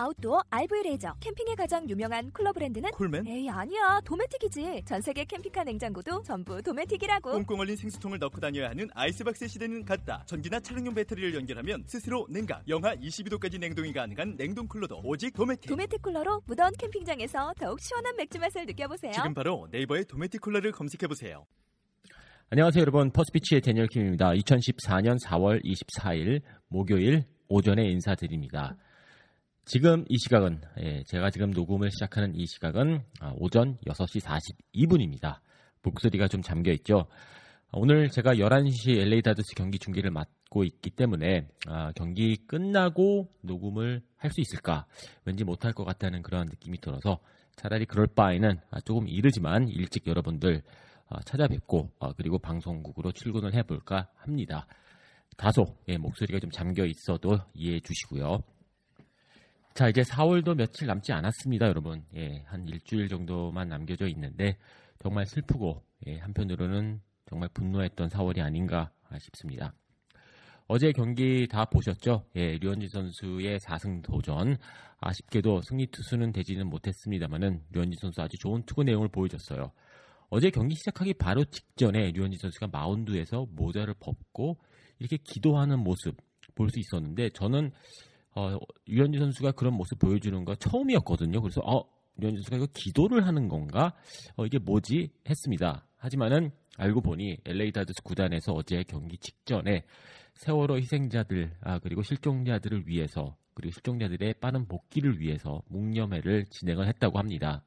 아웃도어 RV 레저 캠핑에 가장 유명한 쿨러 브랜드는 콜맨? 에이 아니야 도메틱이지 전 세계 캠핑카 냉장고도 전부 도메틱이라고 꽁꽁 얼린 생수통을 넣고 다녀야 하는 아이스박스 시대는 갔다. 전기나 차량용 배터리를 연결하면 스스로 냉각, 영하 22도까지 냉동이 가능한 냉동 쿨러도 오직 도메틱. 도메틱 쿨러로 무더운 캠핑장에서 더욱 시원한 맥주 맛을 느껴보세요 지금 바로 네이버에 도메틱 쿨러를 검색해 보세요. 안녕하세요 여러분 퍼스트 피치의 대니얼 킴입니다. 2014년 4월 24일 목요일 오전에 인사드립니다. 지금 이 시각은 예, 제가 지금 녹음을 시작하는 이 시각은 아, 오전 6시 42분입니다. 목소리가 좀 잠겨 있죠. 오늘 제가 11시 LA 다저스 경기 중계를 맡고 있기 때문에 아, 경기 끝나고 녹음을 할 수 있을까? 왠지 못할 것 같다는 그런 느낌이 들어서 차라리 그럴 바에는 아, 조금 이르지만 일찍 여러분들 아, 찾아뵙고 아, 그리고 방송국으로 출근을 해볼까 합니다. 다소 예, 목소리가 좀 잠겨 있어도 이해해 주시고요. 자, 이제 4월도 며칠 남지 않았습니다, 여러분. 예, 한 일주일 정도만 남겨져 있는데 정말 슬프고 예, 한편으로는 정말 분노했던 4월이 아닌가 싶습니다. 어제 경기 다 보셨죠? 예, 류현진 선수의 4승 도전. 아쉽게도 승리 투수는 되지는 못했습니다만은 류현진 선수 아주 좋은 투구 내용을 보여줬어요. 어제 경기 시작하기 바로 직전에 류현진 선수가 마운드에서 모자를 벗고 이렇게 기도하는 모습 볼 수 있었는데 저는 어, 유현진 선수가 그런 모습 보여주는 거 처음이었거든요. 그래서 어, 유현진 선수가 이거 기도를 하는 건가? 어, 이게 뭐지? 했습니다. 하지만은 알고 보니 LA 다저스 구단에서 어제 경기 직전에 세월호 희생자들 아, 그리고 실종자들을 위해서 그리고 실종자들의 빠른 복귀를 위해서 묵념회를 진행을 했다고 합니다.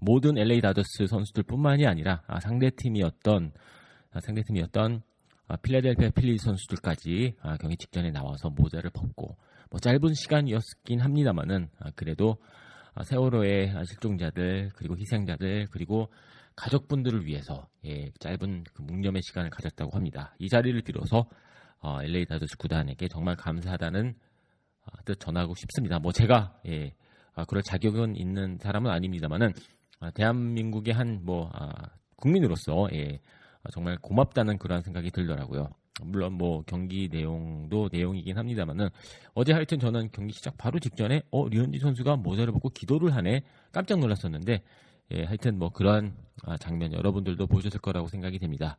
모든 LA 다저스 선수들뿐만이 아니라 아, 상대팀이었던 아, 상대팀이었던 아, 필라델피아 필리스 선수들까지 아, 경기 직전에 나와서 모자를 벗고 뭐 짧은 시간이었긴 합니다만은 아, 그래도 아, 세월호의 아, 실종자들 그리고 희생자들 그리고 가족분들을 위해서 예, 짧은 그 묵념의 시간을 가졌다고 합니다. 이 자리를 빌어서 어, LA 다저스 구단에게 정말 감사하다는 아, 뜻 전하고 싶습니다. 뭐 제가 예, 아, 그럴 자격은 있는 사람은 아닙니다만은 아, 대한민국의 한뭐 아, 국민으로서 예, 아, 정말 고맙다는 그런 생각이 들더라고요. 물론 뭐 경기 내용도 내용이긴 합니다만은 어제 하여튼 저는 경기 시작 바로 직전에 어 류현진 선수가 모자를 벗고 기도를 하네 깜짝 놀랐었는데 예 하여튼 뭐 그러한 아, 장면 여러분들도 보셨을 거라고 생각이 됩니다.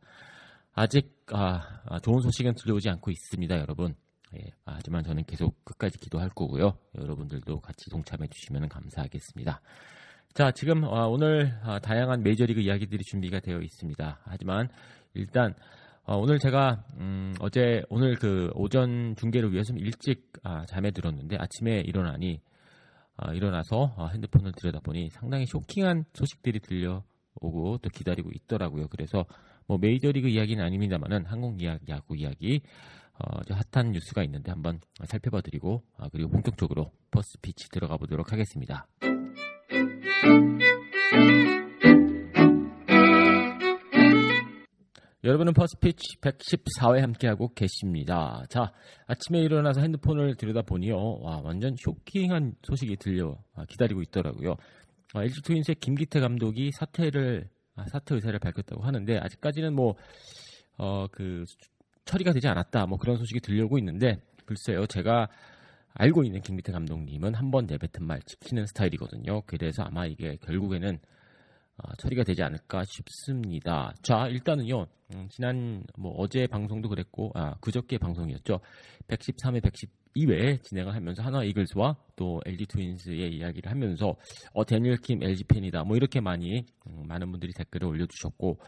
아직 아, 아, 좋은 소식은 들려오지 않고 있습니다, 여러분. 예, 아, 하지만 저는 계속 끝까지 기도할 거고요. 여러분들도 같이 동참해 주시면 감사하겠습니다. 자, 지금 아, 오늘 아, 다양한 메이저리그 이야기들이 준비가 되어 있습니다. 하지만 일단 어, 오늘 제가 음, 어제 오늘 그 오전 중계를 위해서 좀 일찍 아, 잠에 들었는데 아침에 일어나니 아, 일어나서 아, 핸드폰을 들여다보니 상당히 쇼킹한 소식들이 들려오고 또 기다리고 있더라고요. 그래서 뭐 메이저리그 이야기는 아닙니다만은 한국 이야기, 야구 이야기 어, 저 핫한 뉴스가 있는데 한번 살펴봐드리고 아, 그리고 본격적으로 퍼스트 피치 들어가 보도록 하겠습니다. 여러분은 퍼스트 피치 114회 함께하고 계십니다. 자, 아침에 일어나서 핸드폰을 들여다보니요. 와, 완전 쇼킹한 소식이 들려 아, 기다리고 있더라고요. 아, LG 트윈스의 김기태 감독이 사퇴를 아, 사퇴 의사를 밝혔다고 하는데 아직까지는 뭐 어, 그 처리가 되지 않았다. 뭐 그런 소식이 들려오고 있는데 글쎄요. 제가 알고 있는 김기태 감독님은 한 번 내뱉은 말 지키는 스타일이거든요. 그래서 아마 이게 결국에는 어, 처리가 되지 않을까 싶습니다. 자, 일단은요, 음, 지난, 뭐, 어제 방송도 그랬고, 아, 그저께 방송이었죠. 113회, 112회 진행을 하면서 하나 이글스와 또 LG 트윈스의 이야기를 하면서, 어, 데니얼 킴 LG 팬이다. 뭐, 이렇게 많이, 음, 많은 분들이 댓글을 올려주셨고,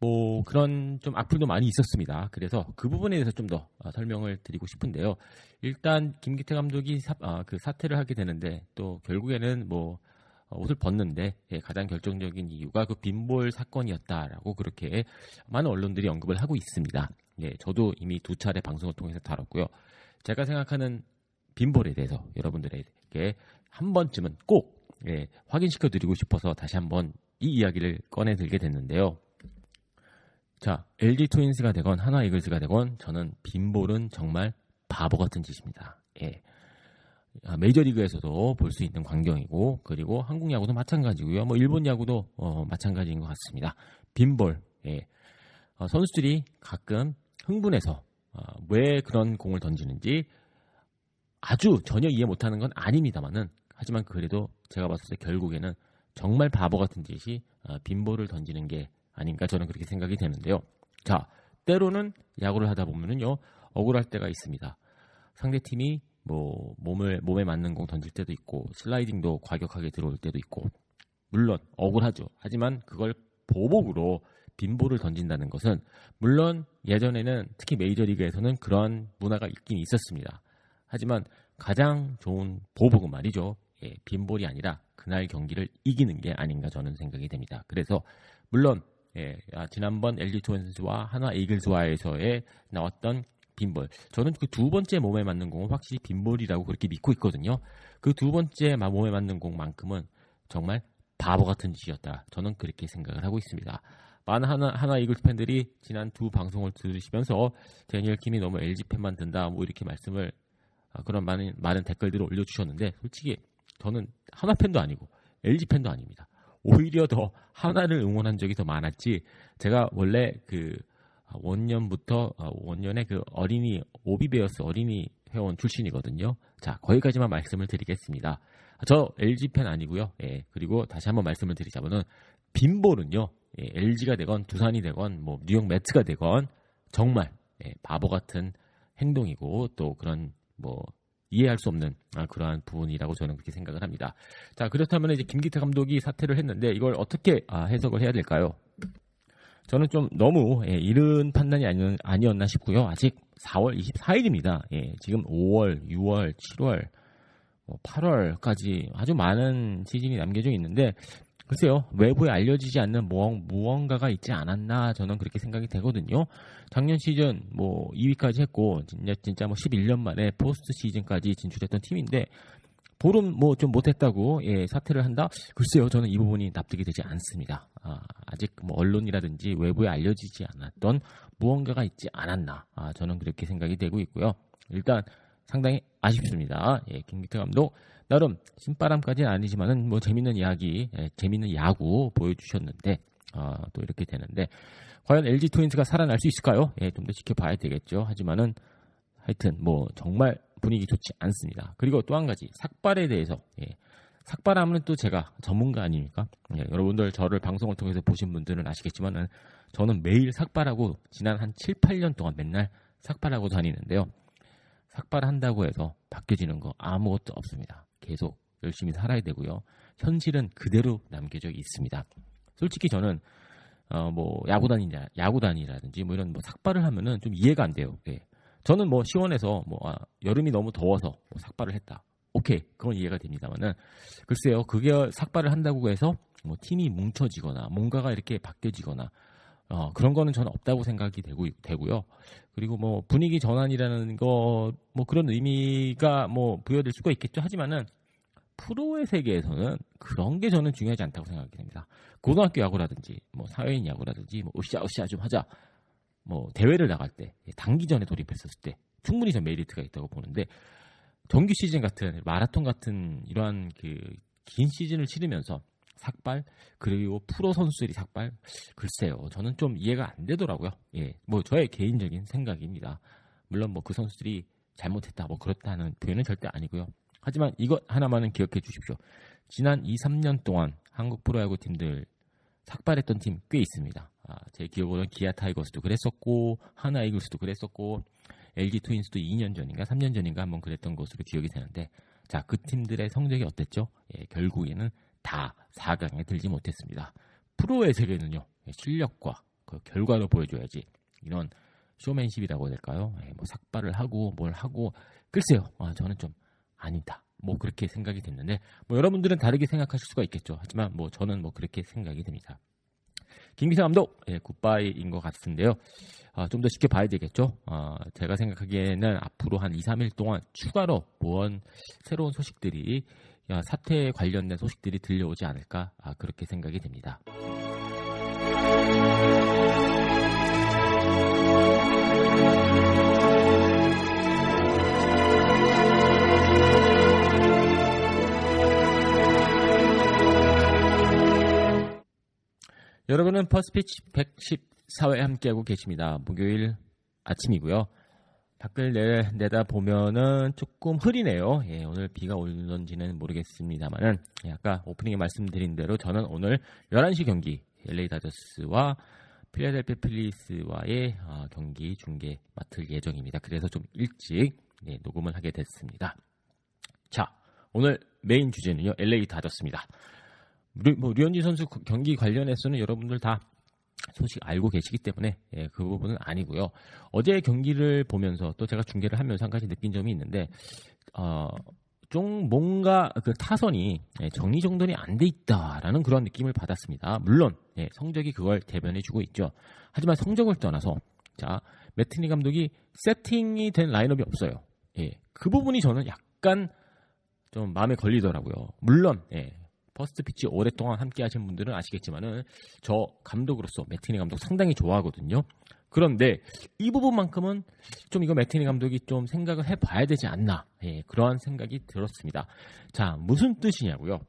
뭐, 그런 좀 악플도 많이 있었습니다. 그래서 그 부분에 대해서 좀 더 설명을 드리고 싶은데요. 일단, 김기태 감독이 사, 아, 그 사퇴를 하게 되는데, 또 결국에는 뭐, 어, 옷을 벗는데 예, 가장 결정적인 이유가 그 빈볼 사건이었다라고 그렇게 많은 언론들이 언급을 하고 있습니다. 예, 저도 이미 두 차례 방송을 통해서 다뤘고요. 제가 생각하는 빈볼에 대해서 여러분들에게 한 번쯤은 꼭 예, 확인시켜 드리고 싶어서 다시 한번 이 이야기를 꺼내 들게 됐는데요. 자, LG 트윈스가 되건 하나 이글스가 되건 저는 빈볼은 정말 바보 같은 짓입니다. 예. 아, 메이저리그에서도 볼 수 있는 광경이고 그리고 한국 야구도 마찬가지고요. 뭐 일본 야구도 어, 마찬가지인 것 같습니다. 빈볼. 예. 어, 선수들이 가끔 흥분해서 어, 왜 그런 공을 던지는지 아주 전혀 이해 못하는 건 아닙니다만은 하지만 그래도 제가 봤을 때 결국에는 정말 바보 같은 짓이 어, 빈볼을 던지는 게 아닌가 저는 그렇게 생각이 되는데요. 자, 때로는 야구를 하다 보면은요 억울할 때가 있습니다. 상대 팀이 뭐 몸을 몸에 맞는 공 던질 때도 있고 슬라이딩도 과격하게 들어올 때도 있고 물론 억울하죠. 하지만 그걸 보복으로 빈볼을 던진다는 것은 물론 예전에는 특히 메이저리그에서는 그런 문화가 있긴 있었습니다. 하지만 가장 좋은 보복은 말이죠. 예, 빈볼이 아니라 그날 경기를 이기는 게 아닌가 저는 생각이 됩니다. 그래서 물론 예, 아, 지난번 LG 트윈스와 하나 이글스와에서의 나왔던 빈볼. 저는 그 두 번째 몸에 맞는 공은 확실히 빈볼이라고 그렇게 믿고 있거든요. 그 두 번째 몸에 맞는 공만큼은 정말 바보 같은 짓이었다. 저는 그렇게 생각을 하고 있습니다. 많은 하나, 하나 이글스 팬들이 지난 두 방송을 들으시면서 데니얼 킴이 너무 LG 팬만 든다. 뭐 이렇게 말씀을 아, 그런 많은 많은 댓글들을 올려주셨는데 솔직히 저는 하나 팬도 아니고 LG 팬도 아닙니다. 오히려 더 하나를 응원한 적이 더 많았지. 제가 원래 그 원년부터 아, 원년에 그 어린이 오비베어스 어린이 회원 출신이거든요. 자 거기까지만 말씀을 드리겠습니다. 저 LG 팬 아니고요. 예, 그리고 다시 한번 말씀을 드리자면은 빈볼은요. 예, LG가 되건 두산이 되건 뭐 뉴욕 매트가 되건 정말 예, 바보 같은 행동이고 또 그런 뭐 이해할 수 없는 아, 그러한 부분이라고 저는 그렇게 생각을 합니다. 자 그렇다면 이제 김기태 감독이 사퇴를 했는데 이걸 어떻게 아, 해석을 해야 될까요? 저는 좀 너무 예, 이른 판단이 아니, 아니었 나 싶고요. 아직 4월 24일입니다. 예, 지금 5월, 6월, 7월, 뭐 8월까지 아주 많은 시즌이 남겨져 있는데 글쎄요 외부에 알려지지 않는 무언가가 있지 않았나 저는 그렇게 생각이 되거든요. 작년 시즌 뭐 2위까지 했고 진짜 진짜 뭐 11년 만에 포스트 시즌까지 진출했던 팀인데 보름 뭐 좀 못했다고 예, 사퇴를 한다? 글쎄요, 저는 이 부분이 납득이 되지 않습니다. 아, 아직 뭐 언론이라든지 외부에 알려지지 않았던 무언가가 있지 않았나? 아, 저는 그렇게 생각이 되고 있고요. 일단 상당히 아쉽습니다. 예, 김기태 감독 나름 신바람까지는 아니지만은 뭐 재밌는 이야기, 예, 재밌는 야구 보여주셨는데 아, 또 이렇게 되는데 과연 LG 트윈스가 살아날 수 있을까요? 예, 좀 더 지켜봐야 되겠죠. 하지만은 하여튼 뭐 정말 분위기 좋지 않습니다. 그리고 또 한 가지 삭발에 대해서 예. 삭발하면 또 제가 전문가 아닙니까? 예, 여러분들 저를 방송을 통해서 보신 분들은 아시겠지만은 저는 매일 삭발하고 지난 한 7, 8년 동안 맨날 삭발하고 다니는데요. 삭발한다고 해서 바뀌어지는 거 아무것도 없습니다. 계속 열심히 살아야 되고요. 현실은 그대로 남겨져 있습니다. 솔직히 저는 어 뭐 야구단이냐 야구단이라든지 뭐 이런 뭐 삭발을 하면은 좀 이해가 안 돼요. 예. 저는 뭐 시원해서 뭐 아, 여름이 너무 더워서 뭐 삭발을 했다. 오케이 그건 이해가 됩니다만은 글쎄요 그게 삭발을 한다고 해서 뭐 팀이 뭉쳐지거나 뭔가가 이렇게 바뀌어지거나 어, 그런 거는 저는 없다고 생각이 되고 되고요. 그리고 뭐 분위기 전환이라는 거 뭐 그런 의미가 뭐 부여될 수가 있겠죠. 하지만은 프로의 세계에서는 그런 게 저는 중요하지 않다고 생각이 됩니다. 고등학교 야구라든지 뭐 사회인 야구라든지 뭐 으쌰으쌰 좀 하자. 뭐 대회를 나갈 때 단기전에 돌입했었을 때 충분히 전 메리트가 있다고 보는데 정규 시즌 같은 마라톤 같은 이러한 그 긴 시즌을 치르면서 삭발 그리고 프로 선수들이 삭발 글쎄요 저는 좀 이해가 안 되더라고요. 예뭐 저의 개인적인 생각입니다. 물론 뭐 그 선수들이 잘못했다 뭐 그렇다는 표현은 절대 아니고요. 하지만 이것 하나만은 기억해 주십시오. 지난 2, 3년 동안 한국 프로야구 팀들 삭발했던 팀 꽤 있습니다 아, 제 기억으로는 기아 타이거스도 그랬었고 하나 이글스도 그랬었고 LG 트윈스도 2년 전인가 3년 전인가 한번 그랬던 것으로 기억이 되는데 자 그 팀들의 성적이 어땠죠? 예, 결국에는 다 4강에 들지 못했습니다. 프로의 세계는요 예, 실력과 그 결과를 보여줘야지 이런 쇼맨십이라고 해야 될까요? 예, 뭐 삭발을 하고 뭘 하고 글쎄요 아, 저는 좀 아니다. 뭐 그렇게 생각이 됐는데 뭐 여러분들은 다르게 생각하실 수가 있겠죠. 하지만 뭐 저는 뭐 그렇게 생각이 됩니다. 김기태 감독 예, 굿바이인 것 같은데요. 아, 좀 더 지켜봐야 되겠죠. 아, 제가 생각하기에는 앞으로 한 2, 3일 동안 추가로 무언 새로운 소식들이 야, 사태에 관련된 소식들이 들려오지 않을까 아, 그렇게 생각이 됩니다. 여러분은 퍼스피치 114회 함께하고 계십니다. 목요일 아침이고요. 밖을 내, 내다 보면은 조금 흐리네요. 예, 오늘 비가 올는지는 모르겠습니다만은 예, 아까 오프닝에 말씀드린 대로 저는 오늘 11시 경기 LA 다저스와 필라델피아 필리스와의 어, 경기 중계 맡을 예정입니다. 그래서 좀 일찍 예, 녹음을 하게 됐습니다. 자, 오늘 메인 주제는요. LA 다저스입니다. 뭐 류현진 선수 경기 관련해서는 여러분들 다 소식 알고 계시기 때문에 예, 그 부분은 아니고요. 어제 경기를 보면서 또 제가 중계를 하면서 한 가지 느낀 점이 있는데 어, 좀 뭔가 그 타선이 예, 정리정돈이 안 돼 있다라는 그런 느낌을 받았습니다. 물론 예, 성적이 그걸 대변해주고 있죠. 하지만 성적을 떠나서 자 매트니 감독이 세팅이 된 라인업이 없어요. 예, 그 부분이 저는 약간 좀 마음에 걸리더라고요. 물론 예, 퍼스트 피치 오랫동안 함께 하신 분들은 아시겠지만은 저 감독으로서 매시니 감독 상당히 좋아하거든요. 그런데 이 부분만큼은 좀 이거 매시니 감독이 좀 생각을 해봐야 되지 않나 예, 그러한 생각이 들었습니다. 자 무슨 뜻이냐고요?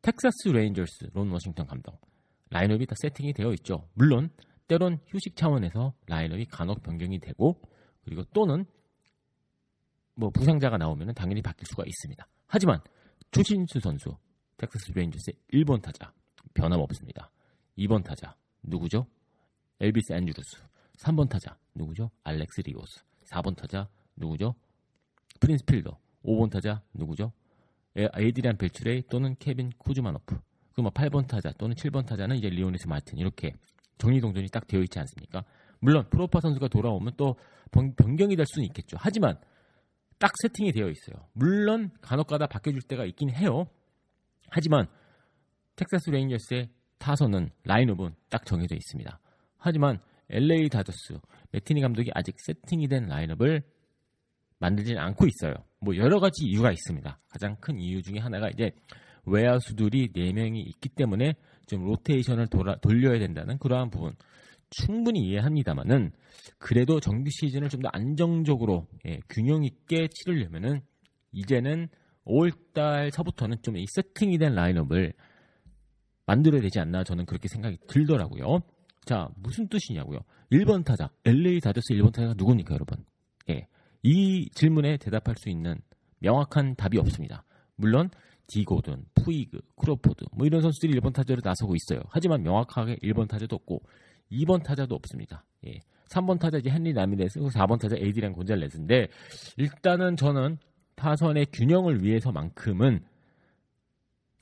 텍사스 레인저스 론 워싱턴 감독 라인업이 다 세팅이 되어 있죠. 물론 때론 휴식 차원에서 라인업이 간혹 변경이 되고 그리고 또는 뭐 부상자가 나오면 당연히 바뀔 수가 있습니다. 하지만 추신수 선수 텍사스 레인저스의 1번 타자 변함없습니다. 2번 타자 누구죠? 엘비스 앤드루스 3번 타자 누구죠? 알렉스 리오스 4번 타자 누구죠? 프린스 필더 5번 타자 누구죠? 에이드리안 벨트레이 또는 케빈 쿠즈마노프 그뭐 8번 타자 또는 7번 타자는 이제 리오니스 마틴 이렇게 정리정돈이 딱 되어 있지 않습니까? 물론 프로파 선수가 돌아오면 또 변경이 될 수는 있겠죠. 하지만 딱 세팅이 되어 있어요. 물론 간혹가다 바뀌어줄 때가 있긴 해요. 하지만 텍사스 레인저스의 타선은 라인업은 딱 정해져 있습니다. 하지만 LA 다저스 매팅리 감독이 아직 세팅이 된 라인업을 만들지는 않고 있어요. 뭐 여러 가지 이유가 있습니다. 가장 큰 이유 중에 하나가 이제 외야수들이 4명이 있기 때문에 좀 로테이션을 돌아, 돌려야 된다는 그러한 부분 충분히 이해합니다만은 그래도 정규 시즌을 좀 더 안정적으로 예, 균형 있게 치르려면은 이제는 5월달 서부터는 좀 이 세팅이 된 라인업을 만들어야 되지 않나 저는 그렇게 생각이 들더라고요. 자, 무슨 뜻이냐고요? 1번 타자, LA 다저스 1번 타자가 누굽니까, 여러분? 예. 이 질문에 대답할 수 있는 명확한 답이 없습니다. 물론 디고든, 푸이그, 크로포드 뭐 이런 선수들이 1번 타자로 나서고 있어요. 하지만 명확하게 1번 타자도 없고 2번 타자도 없습니다. 예. 3번 타자 이제 핸리 라미레스, 4번 타자 에이드리안 곤잘레스인데 일단은 저는 타선의 균형을 위해서만큼은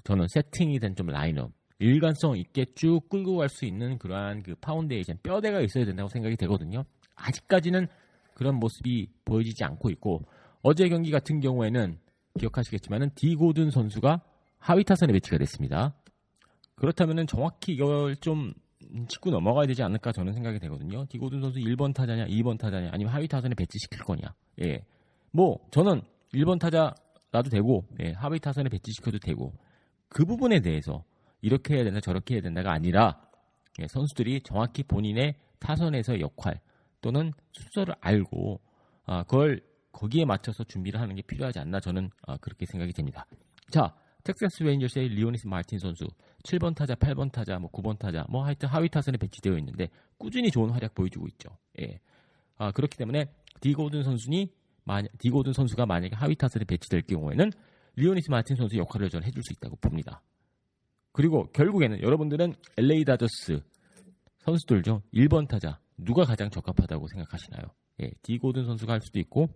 저는 세팅이 된 좀 라인업 일관성 있게 쭉 끌고 갈 수 있는 그러한 그 파운데이션 뼈대가 있어야 된다고 생각이 되거든요. 아직까지는 그런 모습이 보여지지 않고 있고 어제 경기 같은 경우에는 기억하시겠지만은 디고든 선수가 하위 타선에 배치가 됐습니다. 그렇다면은 정확히 이걸 좀 짚고 넘어가야 되지 않을까 저는 생각이 되거든요. 디고든 선수 1번 타자냐, 2번 타자냐, 아니면 하위 타선에 배치시킬 거냐. 예. 뭐 저는 1번 타자 놔도 되고 예, 하위 타선에 배치시켜도 되고 그 부분에 대해서 이렇게 해야 된다 저렇게 해야 된다가 아니라 예, 선수들이 정확히 본인의 타선에서 역할 또는 순서를 알고 아, 그걸 거기에 맞춰서 준비를 하는 게 필요하지 않나 저는 아, 그렇게 생각이 됩니다. 자, 텍사스 레인저스의 리오니스 마틴 선수 7번 타자, 8번 타자, 뭐 9번 타자, 뭐 하여튼 하위 타선에 배치되어 있는데 꾸준히 좋은 활약 보여주고 있죠. 예. 아, 그렇기 때문에 디고든 선수니 만약, 디고든 선수가 만약에 하위 타선에 배치될 경우에는 리오니스 마틴 선수 역할을 저는 해줄 수 있다고 봅니다. 그리고 결국에는 여러분들은 LA 다저스 선수들 중. 1번 타자 누가 가장 적합하다고 생각하시나요? 예, 디고든 선수가 할 수도 있고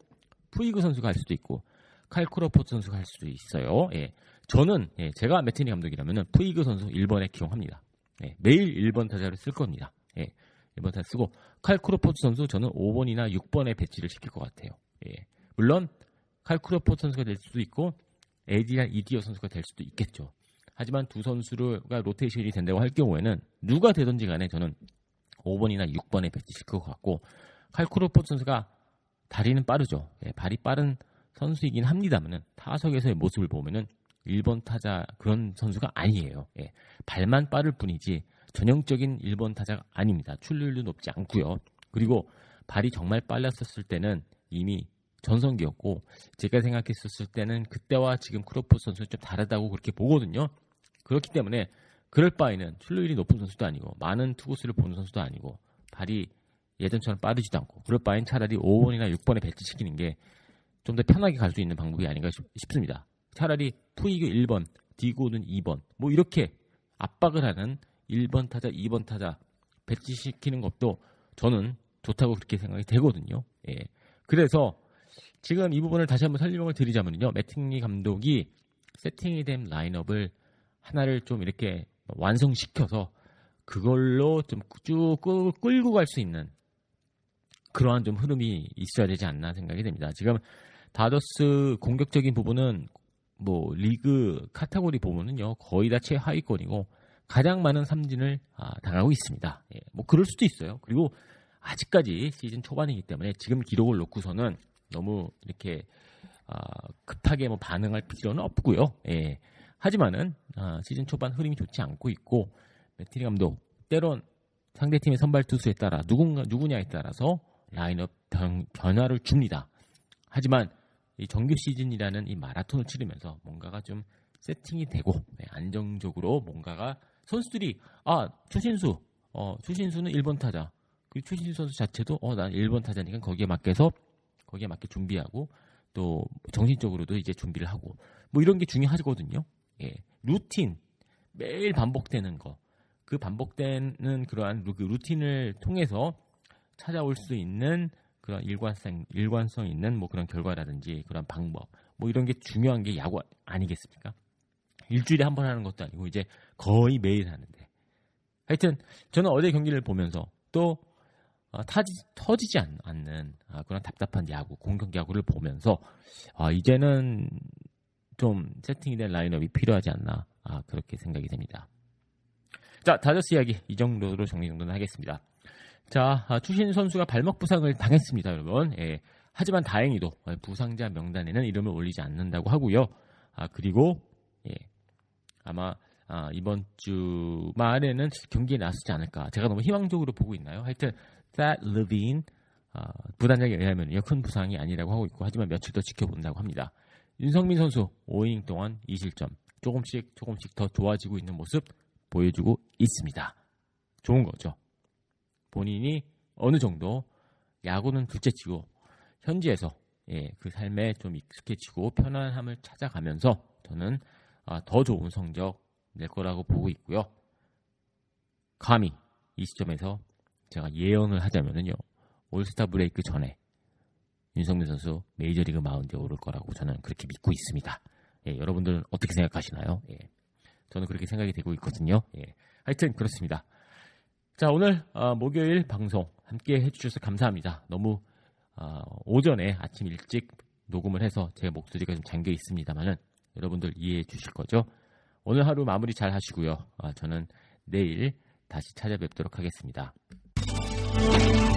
푸이그 선수가 할 수도 있고 칼 크로포드 선수가 할 수도 있어요. 예, 저는 예, 제가 매팅리 감독이라면 푸이그 선수 1번에 기용합니다. 예, 매일 1번 타자를 쓸 겁니다. 예, 1번 타자 쓰고 칼 크로포드 선수 저는 5번이나 6번에 배치를 시킬 것 같아요. 예. 물론 칼 크로포드 선수가 될 수도 있고 에디랑 이디어 선수가 될 수도 있겠죠. 하지만 두 선수가 로테이션이 된다고 할 경우에는 누가 되든지 간에 저는 5번이나 6번에 배치시킬 것 같고 칼크로포 선수가 다리는 빠르죠. 예, 발이 빠른 선수이긴 합니다만은 타석에서의 모습을 보면은 1번 타자 그런 선수가 아니에요. 예. 발만 빠를 뿐이지 전형적인 1번 타자가 아닙니다. 출루율도 높지 않고요. 그리고 발이 정말 빨랐었을 때는 이미 전성기였고 제가 생각했었을 때는 그때와 지금 크로포 선수는 좀 다르다고 그렇게 보거든요. 그렇기 때문에 그럴 바에는 출루율이 높은 선수도 아니고 많은 투구수를 보는 선수도 아니고 발이 예전처럼 빠르지도 않고 그럴 바엔 차라리 5번이나 6번에 배치시키는 게 좀 더 편하게 갈 수 있는 방법이 아닌가 싶습니다. 차라리 푸이그 1번, 디고는 2번 뭐 이렇게 압박을 하는 1번 타자, 2번 타자 배치시키는 것도 저는 좋다고 그렇게 생각이 되거든요. 예. 그래서 지금 이 부분을 다시 한번 설명을 드리자면요. 매팅리 감독이 세팅이 된 라인업을 하나를 좀 이렇게 완성시켜서 그걸로 좀 쭉 끌고 갈 수 있는 그러한 좀 흐름이 있어야 되지 않나 생각이 됩니다. 지금 다더스 공격적인 부분은 뭐 리그 카테고리 보면은요 거의 다 최하위권이고 가장 많은 삼진을 아, 당하고 있습니다. 예, 뭐 그럴 수도 있어요. 그리고 아직까지 시즌 초반이기 때문에 지금 기록을 놓고서는 너무 이렇게 아, 급하게 뭐 반응할 필요는 없고요. 예. 하지만은 아, 시즌 초반 흐름이 좋지 않고 있고 매트리 감독 때론 상대 팀의 선발 투수에 따라 누군가 누구냐에 따라서 라인업 변, 변화를 줍니다. 하지만 이 정규 시즌이라는 이 마라톤을 치르면서 뭔가가 좀 세팅이 되고 네, 안정적으로 뭔가가 선수들이 아 추신수 어 추신수는 1번 타자 그리고 추신수 선수 자체도 어난 1번 타자니까 거기에 맞게서 거기에 맞게 준비하고 또 정신적으로도 이제 준비를 하고 뭐 이런 게 중요하거든요. 예. 루틴 매일 반복되는 거. 그 반복되는 그러한 루, 그 루틴을 통해서 찾아올 수 있는 그런 일관성 일관성 있는 뭐 그런 결과라든지 그런 방법 뭐 이런 게 중요한 게 야구 아니겠습니까? 일주일에 한 번 하는 것도 아니고 이제 거의 매일 하는데 하여튼 저는 어제 경기를 보면서 또 어, 타지, 터지지 않, 는 아, 그런 답답한 야구, 공격 야구를 보면서 아, 이제는 좀 세팅이 된 라인업이 필요하지 않나 아, 그렇게 생각이 됩니다. 자, 다저스 이야기 이 정도로 정리 정도는 하겠습니다. 자, 아, 추신 선수가 발목 부상을 당했습니다, 여러분. 예. 하지만 다행히도 부상자 명단에는 이름을 올리지 않는다고 하고요. 아, 그리고 예. 아마 아, 이번 주 말에는 경기에 나서지 않을까. 제가 너무 희망적으로 보고 있나요? 하여튼 Thad Levine 아, 부단장에 의하면 큰 부상이 아니라고 하고 있고 하지만 며칠 더 지켜본다고 합니다. 윤성민 선수 5이닝 동안 2실점 조금씩 조금씩 더 좋아지고 있는 모습 보여주고 있습니다. 좋은 거죠. 본인이 어느 정도 야구는 둘째치고 현지에서 예, 그 삶에 좀 익숙해지고 편안함을 찾아가면서 저는 아, 더 좋은 성적 낼 거라고 보고 있고요. 감히 이 시점에서 제가 예언을 하자면요 올스타 브레이크 전에 윤성민 선수 메이저리그 마운드에 오를 거라고 저는 그렇게 믿고 있습니다. 예, 여러분들은 어떻게 생각하시나요? 예, 저는 그렇게 생각이 되고 있거든요. 예, 하여튼 그렇습니다. 자 오늘 어, 목요일 방송 함께 해주셔서 감사합니다. 너무 어, 오전에 아침 일찍 녹음을 해서 제 목소리가 좀 잠겨 있습니다만은 여러분들 이해해 주실 거죠? 오늘 하루 마무리 잘 하시고요. 아, 저는 내일 다시 찾아뵙도록 하겠습니다. Thank you.